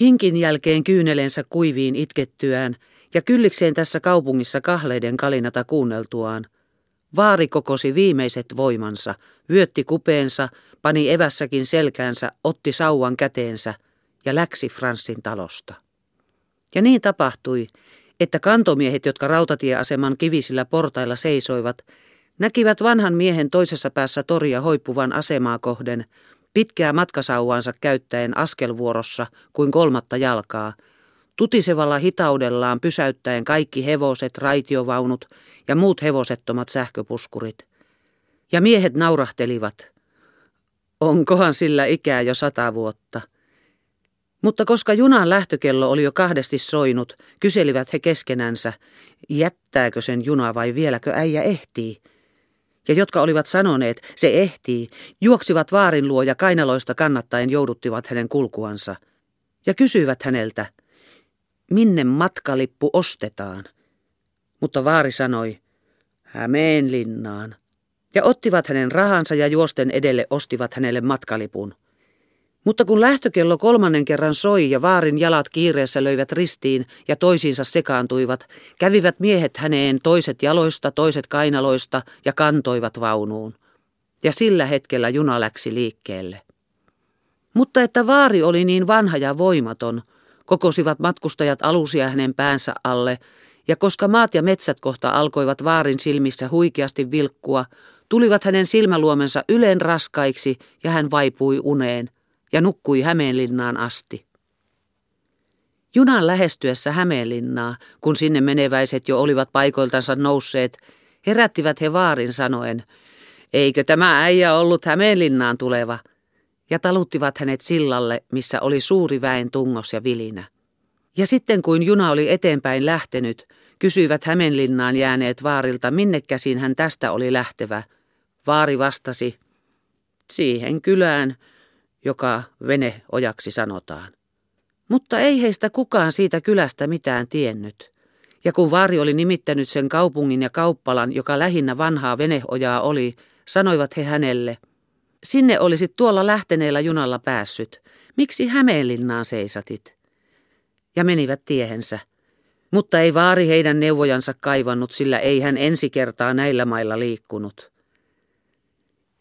Hinkin jälkeen kyynelensä kuiviin itkettyään ja kyllikseen tässä kaupungissa kahleiden kalinata kuunneltuaan. Vaari kokosi viimeiset voimansa, vyötti kupeensa, pani evässäkin selkäänsä, otti sauvan käteensä ja läksi Franssin talosta. Ja niin tapahtui, että kantomiehet, jotka rautatieaseman kivisillä portailla seisoivat, näkivät vanhan miehen toisessa päässä toria hoippuvan asemaa kohden, pitkää matkasauvaansa käyttäen askelvuorossa kuin kolmatta jalkaa, tutisevalla hitaudellaan pysäyttäen kaikki hevoset, raitiovaunut ja muut hevosettomat sähköpuskurit. Ja miehet naurahtelivat. Onkohan sillä ikää jo sata vuotta? Mutta koska junan lähtökello oli jo kahdesti soinut, kyselivät he keskenänsä, jättääkö sen juna vai vieläkö äijä ehtii – ja jotka olivat sanoneet, se ehtii, juoksivat vaarin luo ja kainaloista kannattaen jouduttivat hänen kulkuansa. Ja kysyivät häneltä, minne matkalippu ostetaan. Mutta vaari sanoi, Hämeenlinnaan. Ja ottivat hänen rahansa ja juosten edelle ostivat hänelle matkalipun. Mutta kun lähtökello kolmannen kerran soi ja vaarin jalat kiireessä löivät ristiin ja toisiinsa sekaantuivat, kävivät miehet häneen toiset jaloista, toiset kainaloista ja kantoivat vaunuun. Ja sillä hetkellä juna läksi liikkeelle. Mutta että vaari oli niin vanha ja voimaton, kokosivat matkustajat alusia hänen päänsä alle, ja koska maat ja metsät kohta alkoivat vaarin silmissä huikeasti vilkkua, tulivat hänen silmäluomensa yleen raskaiksi ja hän vaipui uneen – ja nukkui Hämeenlinnaan asti. Junan lähestyessä Hämeenlinnaa, kun sinne meneväiset jo olivat paikoiltansa nousseet, herättivät he vaarin sanoen, eikö tämä äijä ollut Hämeenlinnaan tuleva, ja taluttivat hänet sillalle, missä oli suuri väen tungos ja vilinä. Ja sitten kuin juna oli eteenpäin lähtenyt, kysyivät Hämeenlinnaan jääneet vaarilta, minne käsin hän tästä oli lähtevä. Vaari vastasi, siihen kylään, joka vene ojaksi sanotaan. Mutta ei heistä kukaan siitä kylästä mitään tiennyt. Ja kun Vaari oli nimittänyt sen kaupungin ja kauppalan, joka lähinnä vanhaa veneojaa oli, sanoivat he hänelle, sinne olisit tuolla lähteneellä junalla päässyt. Miksi Hämeenlinnaan seisatit? Ja menivät tiehensä. Mutta ei Vaari heidän neuvojansa kaivannut, sillä ei hän ensi kertaa näillä mailla liikkunut.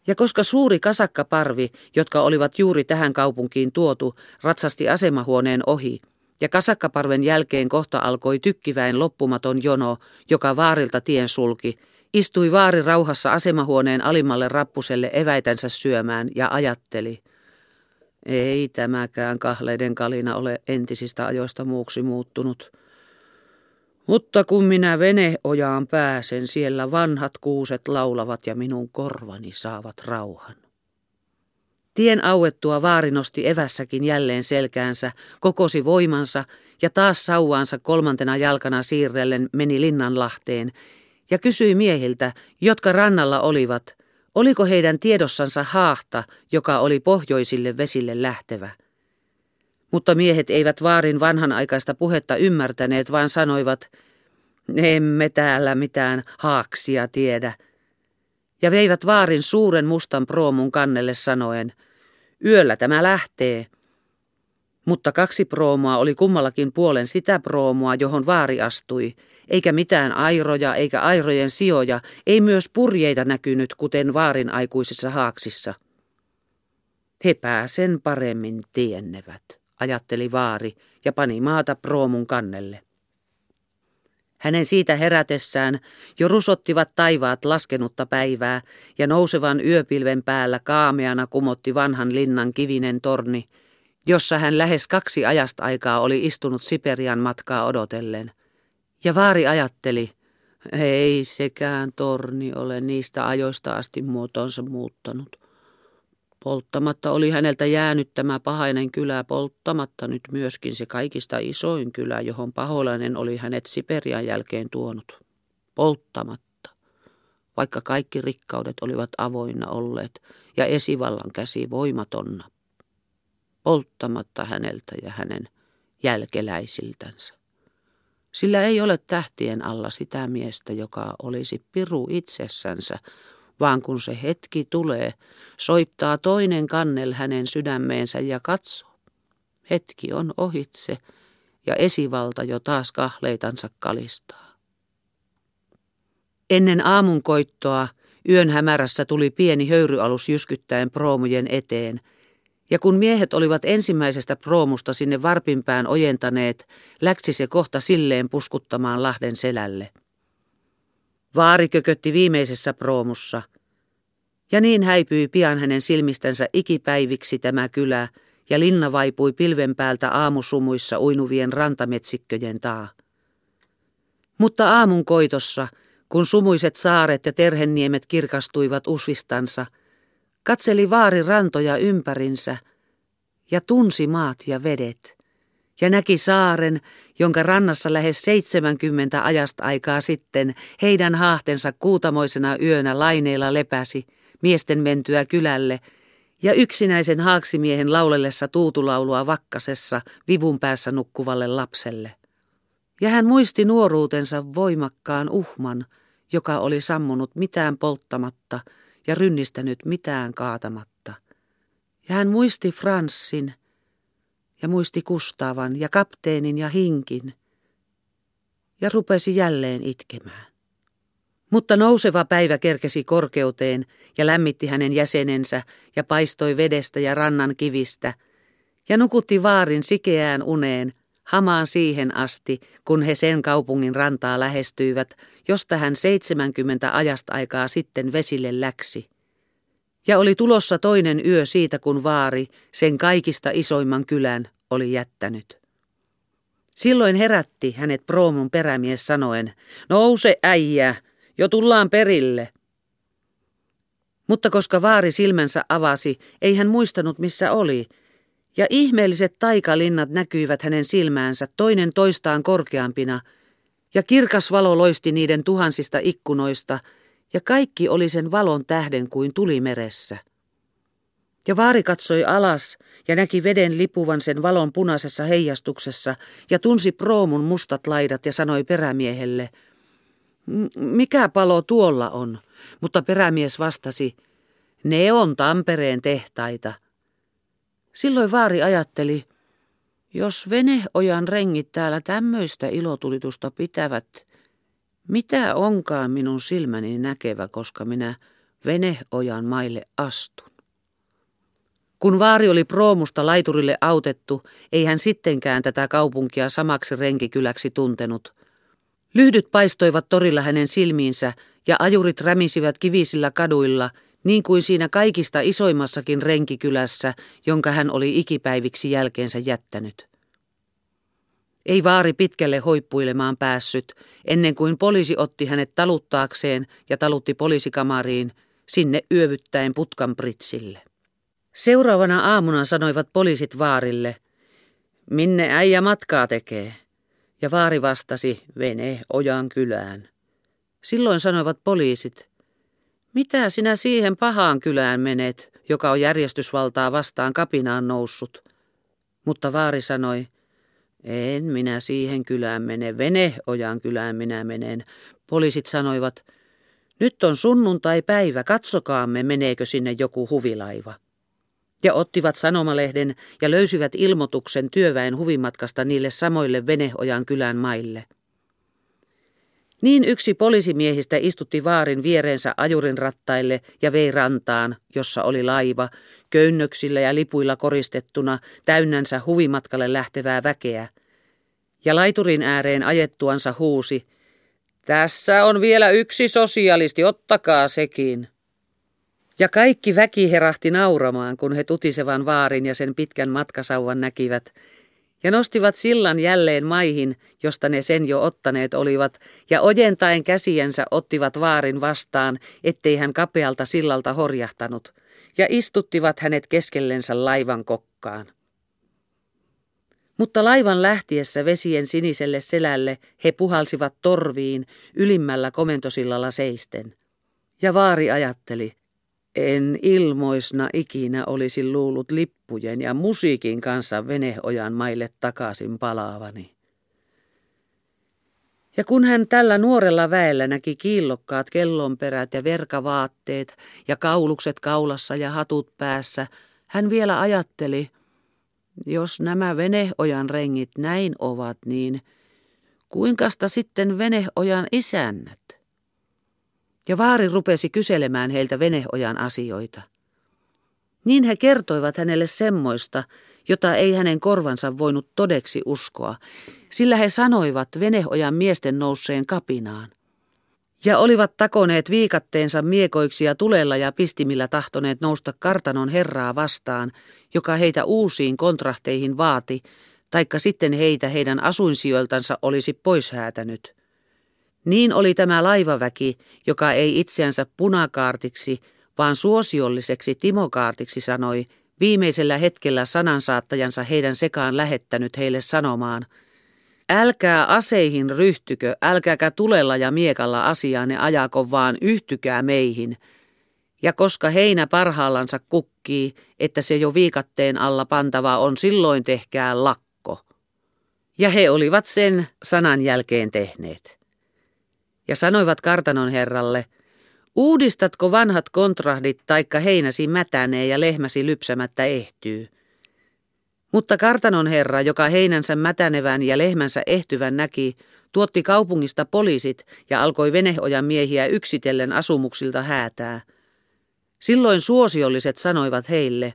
Ja koska suuri kasakkaparvi, jotka olivat juuri tähän kaupunkiin tuotu, ratsasti asemahuoneen ohi, ja kasakkaparven jälkeen kohta alkoi tykkiväen loppumaton jono, joka vaarilta tien sulki, istui vaari rauhassa asemahuoneen alimmalle rappuselle eväitänsä syömään ja ajatteli. Ei tämäkään kahleiden kalina ole entisistä ajoista muuksi muuttunut. Mutta kun minä veneojaan pääsen, siellä vanhat kuuset laulavat ja minun korvani saavat rauhan. Tien auettua vaari nosti evässäkin jälleen selkäänsä, kokosi voimansa ja taas sauvaansa kolmantena jalkana siirrellen meni Linnanlahteen ja kysyi miehiltä, jotka rannalla olivat, oliko heidän tiedossansa haahta, joka oli pohjoisille vesille lähtevä. Mutta miehet eivät vaarin vanhanaikaista puhetta ymmärtäneet, vaan sanoivat, emme täällä mitään haaksia tiedä. Ja veivät vaarin suuren mustan proomun kannelle sanoen, yöllä tämä lähtee. Mutta kaksi proomua oli kummallakin puolen sitä proomua, johon vaari astui, eikä mitään airoja eikä airojen sijoja, ei myös purjeita näkynyt, kuten vaarin aikuisissa haaksissa. He pääsen paremmin tiennevät ajatteli vaari ja pani maata proomun kannelle. Hänen siitä herätessään jo rusottivat taivaat laskenutta päivää ja nousevan yöpilven päällä kaameana kumotti vanhan linnan kivinen torni, jossa hän lähes kaksi ajasta aikaa oli istunut Siperian matkaa odotellen. Ja vaari ajatteli, ei sekään torni ole niistä ajoista asti muotonsa muuttanut. Polttamatta oli häneltä jäänyt tämä pahainen kylä, polttamatta nyt myöskin se kaikista isoin kylä, johon paholainen oli hänet Siperian jälkeen tuonut. Polttamatta, vaikka kaikki rikkaudet olivat avoinna olleet ja esivallan käsi voimatonna. Polttamatta häneltä ja hänen jälkeläisiltänsä. Sillä ei ole tähtien alla sitä miestä, joka olisi piru itsessänsä, vaan kun se hetki tulee, soittaa toinen kannel hänen sydämeensä ja katsoo. Hetki on ohitse ja esivalta jo taas kahleitansa kalistaa. Ennen aamunkoittoa yön hämärässä tuli pieni höyryalus jyskyttäen proomujen eteen, ja kun miehet olivat ensimmäisestä proomusta sinne varpinpään ojentaneet, läksi se kohta silleen puskuttamaan Lahden selälle. Vaari kökötti viimeisessä proomussa, ja niin häipyi pian hänen silmistänsä ikipäiviksi tämä kylä, ja linna vaipui pilven päältä aamusumuissa uinuvien rantametsikköjen taa. Mutta aamun koitossa, kun sumuiset saaret ja terhenniemet kirkastuivat usvistansa, katseli vaari rantoja ympärinsä ja tunsi maat ja vedet. Ja näki saaren, jonka rannassa lähes 70 ajasta aikaa sitten heidän haahtensa kuutamoisena yönä laineilla lepäsi, miesten mentyä kylälle – ja yksinäisen haaksimiehen laulellessa tuutulaulua vakkasessa vivun päässä nukkuvalle lapselle. Ja hän muisti nuoruutensa voimakkaan uhman, joka oli sammunut mitään polttamatta ja rynnistänyt mitään kaatamatta. Ja hän muisti Franssin ja muisti Kustavan ja kapteenin ja hinkin ja rupesi jälleen itkemään. Mutta nouseva päivä kerkesi korkeuteen ja lämmitti hänen jäsenensä ja paistoi vedestä ja rannan kivistä ja nukutti vaarin sikeään uneen hamaan siihen asti, kun he sen kaupungin rantaa lähestyivät, josta hän 70 ajasta aikaa sitten vesille läksi. Ja oli tulossa toinen yö siitä, kun vaari, sen kaikista isoimman kylän, oli jättänyt. Silloin herätti hänet proomun perämies sanoen, nouse äijä, jo tullaan perille. Mutta koska vaari silmänsä avasi, ei hän muistanut missä oli, ja ihmeelliset taikalinnat näkyivät hänen silmäänsä toinen toistaan korkeampina, ja kirkas valo loisti niiden tuhansista ikkunoista, ja kaikki oli sen valon tähden kuin tulimeressä. Ja vaari katsoi alas ja näki veden lipuvan sen valon punaisessa heijastuksessa ja tunsi proomun mustat laidat ja sanoi perämiehelle, mikä palo tuolla on? Mutta perämies vastasi, ne on Tampereen tehtaita. Silloin vaari ajatteli, jos Veneojan rengit täällä tämmöistä ilotulitusta pitävät, mitä onkaan minun silmäni näkevä, koska minä Veneojan maille astun? Kun vaari oli proomusta laiturille autettu, ei hän sittenkään tätä kaupunkia samaksi renkikyläksi tuntenut. Lyhdyt paistoivat torilla hänen silmiinsä ja ajurit rämisivät kivisillä kaduilla, niin kuin siinä kaikista isoimmassakin renkikylässä, jonka hän oli ikipäiviksi jälkeensä jättänyt. Ei vaari pitkälle hoippuilemaan päässyt, ennen kuin poliisi otti hänet taluttaakseen ja talutti poliisikamariin, sinne yövyttäen putkan pritsille. Seuraavana aamuna sanoivat poliisit vaarille, minne äijä matkaa tekee ja vaari vastasi, vene ojan kylään. Silloin sanoivat poliisit, mitä sinä siihen pahaan kylään menet, joka on järjestysvaltaa vastaan kapinaan noussut? Mutta vaari sanoi, en minä siihen kylään mene, vene ojan kylään minä menen. Poliisit sanoivat, nyt on sunnuntai päivä, katsokaamme meneekö sinne joku huvilaiva ja ottivat sanomalehden ja löysivät ilmoituksen työväen huvimatkasta niille samoille Veneojan kylän maille. Niin yksi poliisimiehistä istutti vaarin viereensä ajurin rattaille ja vei rantaan, jossa oli laiva, köynnöksillä ja lipuilla koristettuna, täynnänsä huvimatkalle lähtevää väkeä. Ja laiturin ääreen ajettuansa huusi, tässä on vielä yksi sosialisti, ottakaa sekin. Ja kaikki väki herahti nauramaan, kun he tutisevan vaarin ja sen pitkän matkasauvan näkivät, ja nostivat sillan jälleen maihin, josta ne sen jo ottaneet olivat, ja ojentaen käsiensä ottivat vaarin vastaan, ettei hän kapealta sillalta horjahtanut, ja istuttivat hänet keskellensä laivan kokkaan. Mutta laivan lähtiessä vesien siniselle selälle he puhalsivat torviin ylimmällä komentosillalla seisten. Ja vaari ajatteli, en ilmoisna ikinä olisi luullut lippujen ja musiikin kanssa Veneojan maille takaisin palaavani. Ja kun hän tällä nuorella väellä näki kiillokkaat kellonperät ja verkavaatteet ja kaulukset kaulassa ja hatut päässä, hän vielä ajatteli, Jos nämä Veneojan rengit näin ovat, niin kuinkasta sitten Veneojan isännät? Ja vaari rupesi kyselemään heiltä Veneojan asioita. Niin he kertoivat hänelle semmoista, jota ei hänen korvansa voinut todeksi uskoa, sillä he sanoivat Veneojan miesten nousseen kapinaan. Ja olivat takoneet viikatteensa miekoiksi ja tulella ja pistimillä tahtoneet nousta kartanon herraa vastaan, joka heitä uusiin kontrahteihin vaati, taikka sitten heitä heidän asuinsijoiltansa olisi poishäätänyt. Niin oli tämä laivaväki, joka ei itseänsä punakaartiksi, vaan suosiolliseksi timokaartiksi sanoi, viimeisellä hetkellä sanansaattajansa heidän sekaan lähettänyt heille sanomaan, Älkää aseihin ryhtykö, älkääkä tulella ja miekalla asiaanne ajako, vaan yhtykää meihin. Ja koska heinä parhaallansa kukkii, että se jo viikatteen alla pantava on, silloin tehkää lakko. Ja he olivat sen sanan jälkeen tehneet. Ja sanoivat kartanon herralle, Uudistatko vanhat kontrahdit, taikka heinäsi mätänee ja lehmäsi lypsämättä ehtyy? Mutta kartanon herra, joka heinänsä mätänevän ja lehmänsä ehtyvän näki, tuotti kaupungista poliisit ja alkoi veneojan miehiä yksitellen asumuksilta häätää. Silloin suosiolliset sanoivat heille,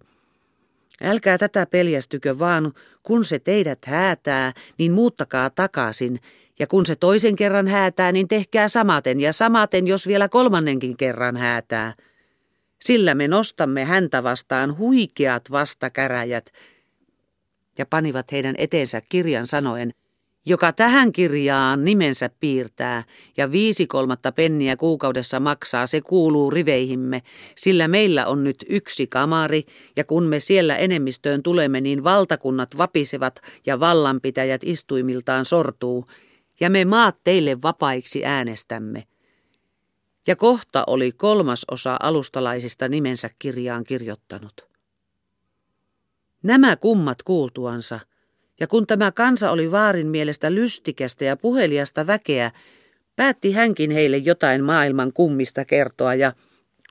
älkää tätä peljästykö vaan, kun se teidät häätää, niin muuttakaa takaisin ja kun se toisen kerran häätää, niin tehkää samaten ja samaten, jos vielä kolmannenkin kerran häätää. Sillä me nostamme häntä vastaan huikeat vastakäräjät. Ja panivat heidän eteensä kirjan sanoen, joka tähän kirjaan nimensä piirtää ja viisi kolmatta penniä kuukaudessa maksaa, se kuuluu riveihimme, sillä meillä on nyt yksi kamari, ja kun me siellä enemmistöön tulemme, niin valtakunnat vapisevat ja vallanpitäjät istuimiltaan sortuu, ja me maat teille vapaiksi äänestämme. Ja kohta oli kolmas osa alustalaisista nimensä kirjaan kirjoittanut. Nämä kummat kuultuansa, ja kun tämä kansa oli vaarin mielestä lystikästä ja puheliasta väkeä, päätti hänkin heille jotain maailman kummista kertoa ja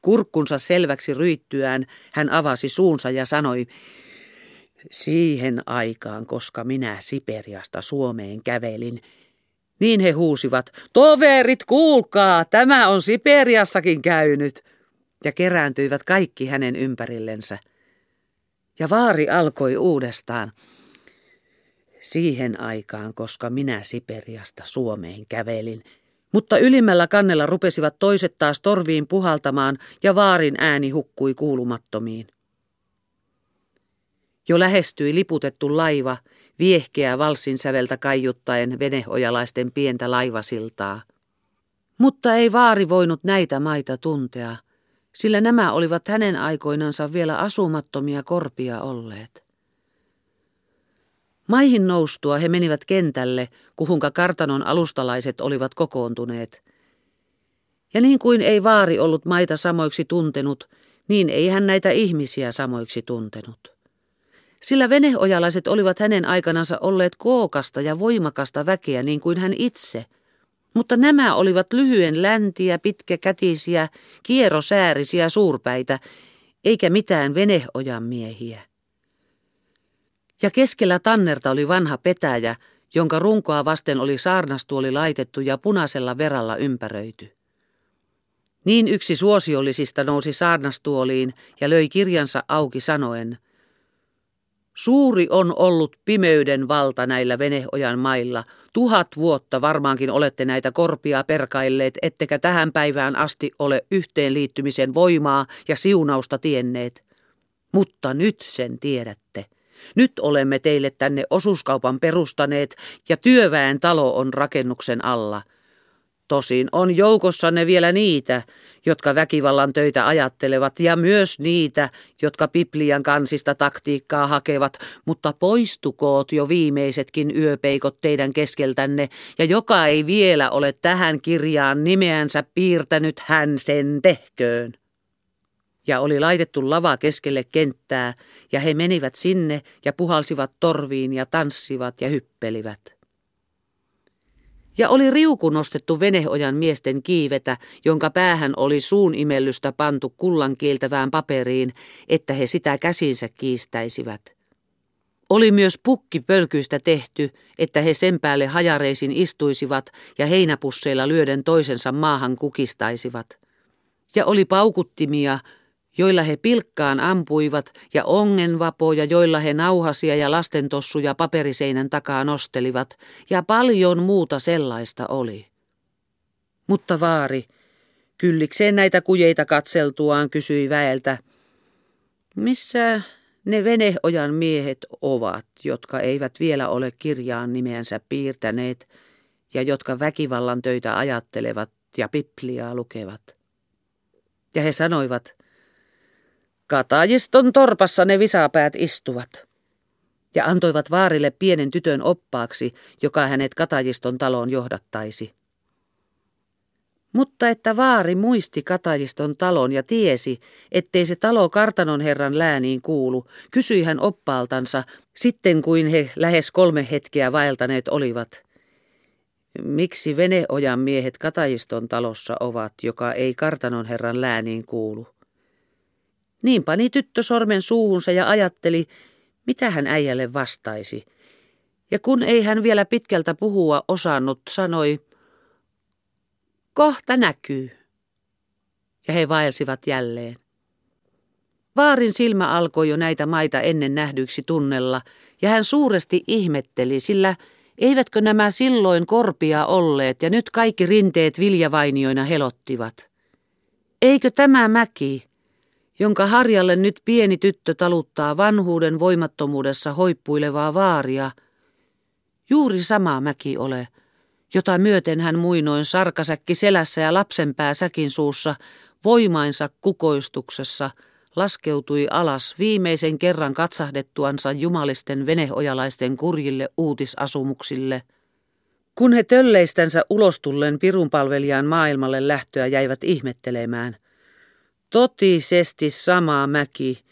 kurkkunsa selväksi ryittyään hän avasi suunsa ja sanoi, Siihen aikaan, koska minä Siperiasta Suomeen kävelin, niin he huusivat, toverit kuulkaa, tämä on Siperiassakin käynyt. Ja kerääntyivät kaikki hänen ympärillensä. Ja vaari alkoi uudestaan. Siihen aikaan, koska minä Siperiasta Suomeen kävelin. Mutta ylimmällä kannella rupesivat toiset taas torviin puhaltamaan ja vaarin ääni hukkui kuulumattomiin. Jo lähestyi liputettu laiva – viehkeä valssin säveltä kaiuttaen veneojalaisten pientä laivasiltaa. Mutta ei vaari voinut näitä maita tuntea, sillä nämä olivat hänen aikoinansa vielä asumattomia korpia olleet. Maihin noustua he menivät kentälle, kuhunka kartanon alustalaiset olivat kokoontuneet. Ja niin kuin ei vaari ollut maita samoiksi tuntenut, niin ei hän näitä ihmisiä samoiksi tuntenut sillä veneojalaiset olivat hänen aikanansa olleet kookasta ja voimakasta väkeä niin kuin hän itse. Mutta nämä olivat lyhyen läntiä, pitkäkätisiä, kierosäärisiä suurpäitä, eikä mitään veneojan miehiä. Ja keskellä tannerta oli vanha petäjä, jonka runkoa vasten oli saarnastuoli laitettu ja punaisella veralla ympäröity. Niin yksi suosiollisista nousi saarnastuoliin ja löi kirjansa auki sanoen – Suuri on ollut pimeyden valta näillä Veneojan mailla. Tuhat vuotta varmaankin olette näitä korpia perkailleet, ettekä tähän päivään asti ole yhteenliittymisen voimaa ja siunausta tienneet. Mutta nyt sen tiedätte. Nyt olemme teille tänne osuuskaupan perustaneet ja työväen talo on rakennuksen alla – Tosin on joukossanne vielä niitä, jotka väkivallan töitä ajattelevat, ja myös niitä, jotka Biblian kansista taktiikkaa hakevat, mutta poistukoot jo viimeisetkin yöpeikot teidän keskeltänne, ja joka ei vielä ole tähän kirjaan nimeänsä piirtänyt, hän sen tehköön. Ja oli laitettu lava keskelle kenttää, ja he menivät sinne ja puhalsivat torviin ja tanssivat ja hyppelivät. Ja oli riuku nostettu veneojan miesten kiivetä, jonka päähän oli suun imellystä pantu kullan kiiltävään paperiin, että he sitä käsinsä kiistäisivät. Oli myös pukki pölkyistä tehty, että he sen päälle hajareisin istuisivat ja heinäpusseilla lyöden toisensa maahan kukistaisivat. Ja oli paukuttimia, joilla he pilkkaan ampuivat, ja ongenvapoja, joilla he nauhasia ja lastentossuja paperiseinän takaa nostelivat, ja paljon muuta sellaista oli. Mutta vaari, kyllikseen näitä kujeita katseltuaan, kysyi väeltä, missä ne veneojan miehet ovat, jotka eivät vielä ole kirjaan nimeänsä piirtäneet ja jotka väkivallan töitä ajattelevat ja Bibliaa lukevat. Ja he sanoivat, Katajiston torpassa ne visapäät istuvat. Ja antoivat vaarille pienen tytön oppaaksi, joka hänet Katajiston taloon johdattaisi. Mutta että vaari muisti Katajiston talon ja tiesi, ettei se talo kartanon herran lääniin kuulu, kysyi hän oppaaltansa, sitten kuin he lähes kolme hetkeä vaeltaneet olivat. Miksi Veneojan miehet Katajiston talossa ovat, joka ei kartanon herran lääniin kuulu? Niin pani tyttö sormen suuhunsa ja ajatteli, mitä hän äijälle vastaisi. Ja kun ei hän vielä pitkältä puhua osannut, sanoi, kohta näkyy. Ja he vaelsivat jälleen. Vaarin silmä alkoi jo näitä maita ennen nähdyksi tunnella, ja hän suuresti ihmetteli, sillä eivätkö nämä silloin korpia olleet, ja nyt kaikki rinteet viljavainioina helottivat. Eikö tämä mäki, jonka harjalle nyt pieni tyttö taluttaa vanhuuden voimattomuudessa hoippuilevaa vaaria, juuri sama mäki ole, jota myöten hän muinoin sarkasäkki selässä ja lapsenpää säkin suussa, voimainsa kukoistuksessa, laskeutui alas viimeisen kerran katsahdettuansa jumalisten veneojalaisten kurjille uutisasumuksille. Kun he tölleistänsä ulostulleen pirunpalvelijan maailmalle lähtöä jäivät ihmettelemään – Totisesti sama mäki,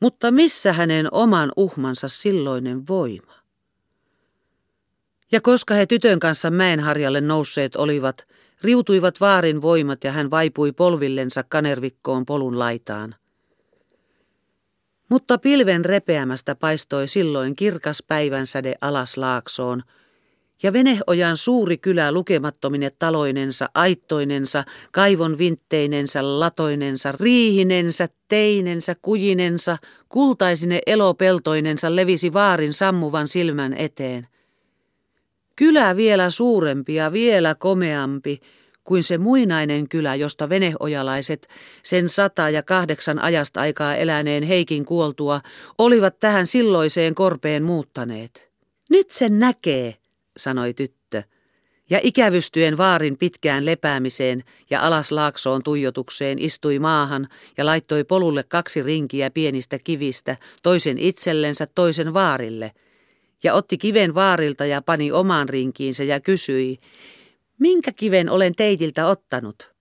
mutta missä hänen oman uhmansa silloinen voima? Ja koska he tytön kanssa mäenharjalle nousseet olivat, riutuivat vaarin voimat ja hän vaipui polvillensa kanervikkoon polun laitaan. Mutta pilven repeämästä paistoi silloin kirkas päivänsäde alas laaksoon – ja Veneojan suuri kylä lukemattomine taloinensa, aittoinensa, kaivon vintteinensä, latoinensa, riihinensä, teinensä, kujinensa, kultaisine elopeltoinensa levisi vaarin sammuvan silmän eteen. Kylä vielä suurempi ja vielä komeampi kuin se muinainen kylä, josta veneojalaiset, sen sata ja kahdeksan ajasta aikaa eläneen Heikin kuoltua, olivat tähän silloiseen korpeen muuttaneet. Nyt sen näkee, sanoi tyttö, ja ikävystyen vaarin pitkään lepäämiseen ja alas laaksoon tuijotukseen istui maahan ja laittoi polulle kaksi rinkiä pienistä kivistä, toisen itsellensä, toisen vaarille, ja otti kiven vaarilta ja pani omaan rinkiinsä ja kysyi, minkä kiven olen teitiltä ottanut?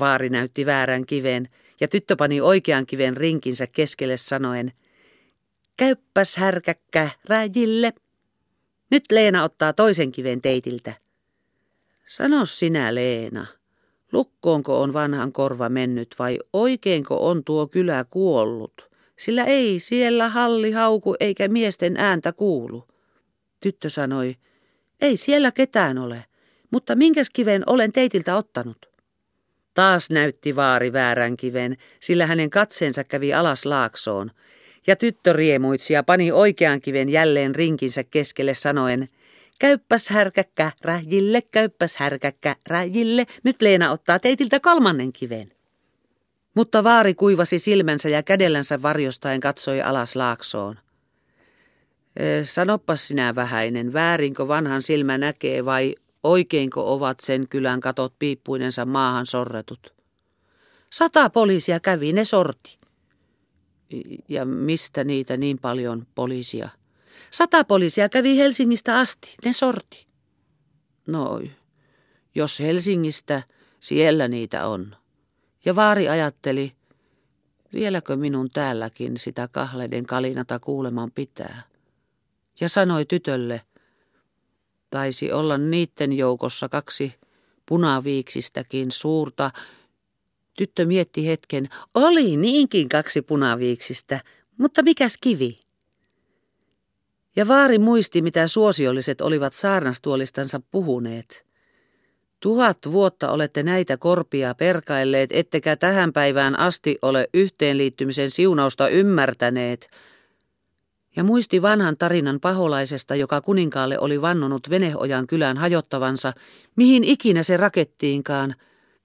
Vaari näytti väärän kiven, ja tyttö pani oikean kiven rinkinsä keskelle sanoen, käyppäs härkäkkä räjille. Nyt Leena ottaa toisen kiven teitiltä. Sano sinä, Leena, lukkoonko on vanhan korva mennyt vai oikeinko on tuo kylä kuollut? Sillä ei siellä halli hauku eikä miesten ääntä kuulu. Tyttö sanoi, ei siellä ketään ole, mutta minkäs kiven olen teitiltä ottanut? Taas näytti vaari väärän kiven, sillä hänen katseensa kävi alas laaksoon, ja tyttö riemuitsi ja pani oikean kiven jälleen rinkinsä keskelle sanoen, Käyppäs härkäkkä, räjille, käyppäs härkäkkä, räjille, nyt Leena ottaa teitiltä kolmannen kiven. Mutta vaari kuivasi silmänsä ja kädellänsä varjostaen katsoi alas laaksoon. Sanoppas sinä vähäinen, väärinkö vanhan silmä näkee vai oikeinko ovat sen kylän katot piippuinensa maahan sorretut? Sata poliisia kävi, ne sorti. Ja mistä niitä niin paljon poliisia? Sata poliisia kävi Helsingistä asti, ne sorti. No, jos Helsingistä, siellä niitä on. Ja vaari ajatteli, vieläkö minun täälläkin sitä kahleiden kalinata kuuleman pitää. Ja sanoi tytölle, taisi olla niiden joukossa kaksi punaviiksistäkin suurta Tyttö mietti hetken. Oli niinkin kaksi punaviiksistä, mutta mikäs kivi? Ja vaari muisti, mitä suosiolliset olivat saarnastuolistansa puhuneet. Tuhat vuotta olette näitä korpia perkailleet, ettekä tähän päivään asti ole yhteenliittymisen siunausta ymmärtäneet. Ja muisti vanhan tarinan paholaisesta, joka kuninkaalle oli vannonut Veneojan kylän hajottavansa, mihin ikinä se rakettiinkaan,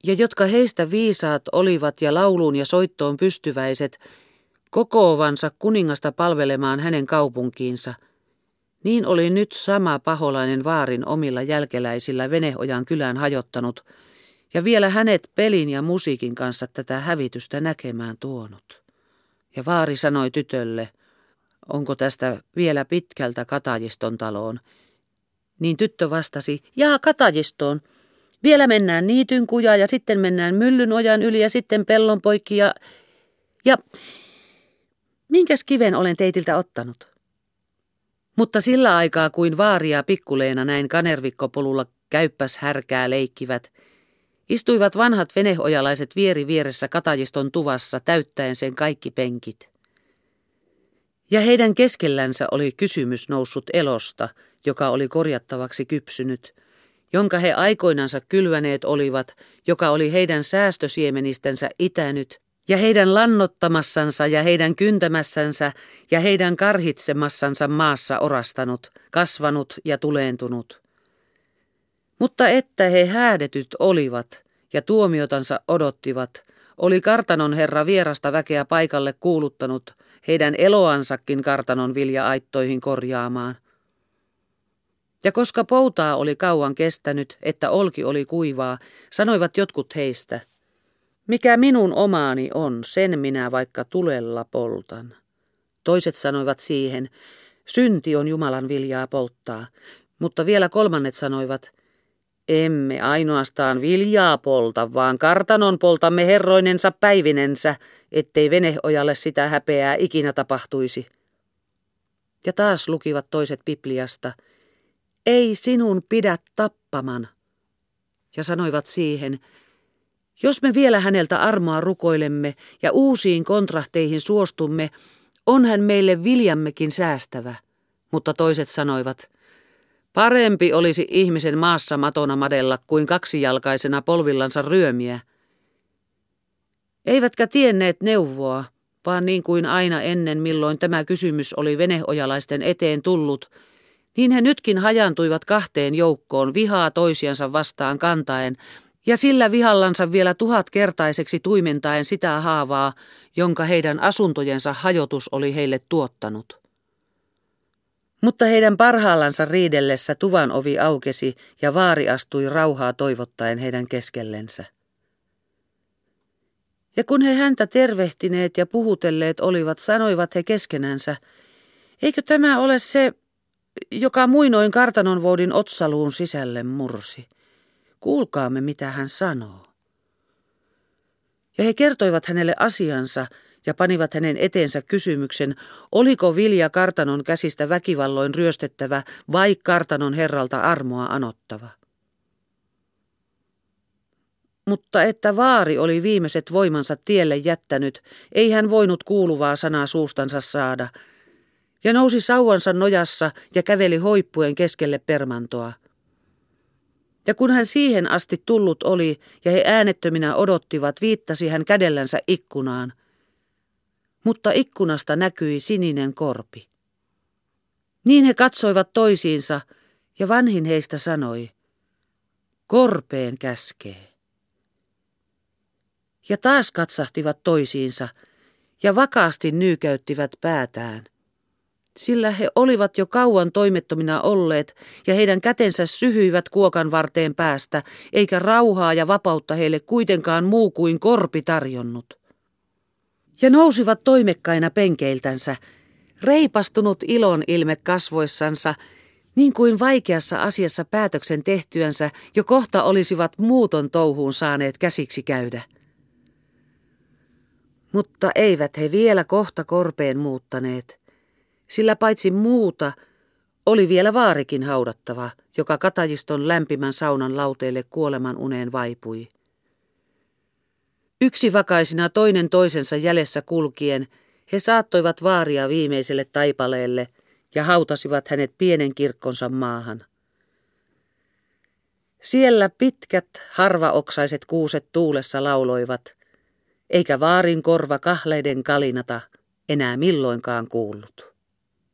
ja jotka heistä viisaat olivat ja lauluun ja soittoon pystyväiset, kokoovansa kuningasta palvelemaan hänen kaupunkiinsa – niin oli nyt sama paholainen vaarin omilla jälkeläisillä Veneojan kylään hajottanut, ja vielä hänet pelin ja musiikin kanssa tätä hävitystä näkemään tuonut. Ja vaari sanoi tytölle, onko tästä vielä pitkältä Katajiston taloon. Niin tyttö vastasi, jaa Katajistoon. Vielä mennään niityn kuja ja sitten mennään myllyn ojan yli ja sitten pellon poikki ja... Ja minkäs kiven olen teitiltä ottanut? Mutta sillä aikaa kuin vaaria pikkuleena näin kanervikkopolulla käyppäs härkää leikkivät, istuivat vanhat veneojalaiset vieri vieressä katajiston tuvassa täyttäen sen kaikki penkit. Ja heidän keskellänsä oli kysymys noussut elosta, joka oli korjattavaksi kypsynyt, jonka he aikoinansa kylväneet olivat, joka oli heidän säästösiemenistänsä itänyt, ja heidän lannottamassansa ja heidän kyntämässänsä ja heidän karhitsemassansa maassa orastanut, kasvanut ja tuleentunut. Mutta että he häädetyt olivat ja tuomiotansa odottivat, oli kartanon herra vierasta väkeä paikalle kuuluttanut heidän eloansakin kartanon vilja-aittoihin korjaamaan. Ja koska poutaa oli kauan kestänyt, että olki oli kuivaa, sanoivat jotkut heistä – mikä minun omaani on, sen minä vaikka tulella poltan. Toiset sanoivat siihen, synti on Jumalan viljaa polttaa, mutta vielä kolmannet sanoivat, emme ainoastaan viljaa polta, vaan kartanon poltamme herroinensa päivinensä, ettei veneojalle sitä häpeää ikinä tapahtuisi. Ja taas lukivat toiset Bibliasta, ei sinun pidä tappaman. Ja sanoivat siihen, jos me vielä häneltä armoa rukoilemme ja uusiin kontrahteihin suostumme, on hän meille viljammekin säästävä. Mutta toiset sanoivat, parempi olisi ihmisen maassa matona madella kuin kaksijalkaisena polvillansa ryömiä. Eivätkä tienneet neuvoa, vaan niin kuin aina ennen milloin tämä kysymys oli veneojalaisten eteen tullut, niin he nytkin hajantuivat kahteen joukkoon vihaa toisiansa vastaan kantaen, ja sillä vihallansa vielä tuhatkertaiseksi tuimentaen sitä haavaa, jonka heidän asuntojensa hajotus oli heille tuottanut. Mutta heidän parhaallansa riidellessä tuvan ovi aukesi ja vaari astui rauhaa toivottaen heidän keskellensä. Ja kun he häntä tervehtineet ja puhutelleet olivat, sanoivat he keskenänsä, eikö tämä ole se, joka muinoin kartanonvoudin otsaluun sisälle mursi? Kuulkaamme, mitä hän sanoo. Ja he kertoivat hänelle asiansa ja panivat hänen eteensä kysymyksen, oliko vilja kartanon käsistä väkivalloin ryöstettävä vai kartanon herralta armoa anottava. Mutta että vaari oli viimeiset voimansa tielle jättänyt, ei hän voinut kuuluvaa sanaa suustansa saada, ja nousi sauvansa nojassa ja käveli hoippuen keskelle permantoa – ja kun hän siihen asti tullut oli ja he äänettöminä odottivat, viittasi hän kädellänsä ikkunaan. Mutta ikkunasta näkyi sininen korpi. Niin he katsoivat toisiinsa ja vanhin heistä sanoi, korpeen käskee. Ja taas katsahtivat toisiinsa ja vakaasti nyykäyttivät päätään sillä he olivat jo kauan toimettomina olleet ja heidän kätensä syhyivät kuokan varteen päästä, eikä rauhaa ja vapautta heille kuitenkaan muu kuin korpi tarjonnut. Ja nousivat toimekkaina penkeiltänsä, reipastunut ilon ilme kasvoissansa, niin kuin vaikeassa asiassa päätöksen tehtyänsä jo kohta olisivat muuton touhuun saaneet käsiksi käydä. Mutta eivät he vielä kohta korpeen muuttaneet – sillä paitsi muuta oli vielä vaarikin haudattava, joka katajiston lämpimän saunan lauteelle kuoleman uneen vaipui. Yksi vakaisina toinen toisensa jäljessä kulkien, he saattoivat vaaria viimeiselle taipaleelle ja hautasivat hänet pienen kirkkonsa maahan. Siellä pitkät, harvaoksaiset kuuset tuulessa lauloivat, eikä vaarin korva kahleiden kalinata enää milloinkaan kuullut.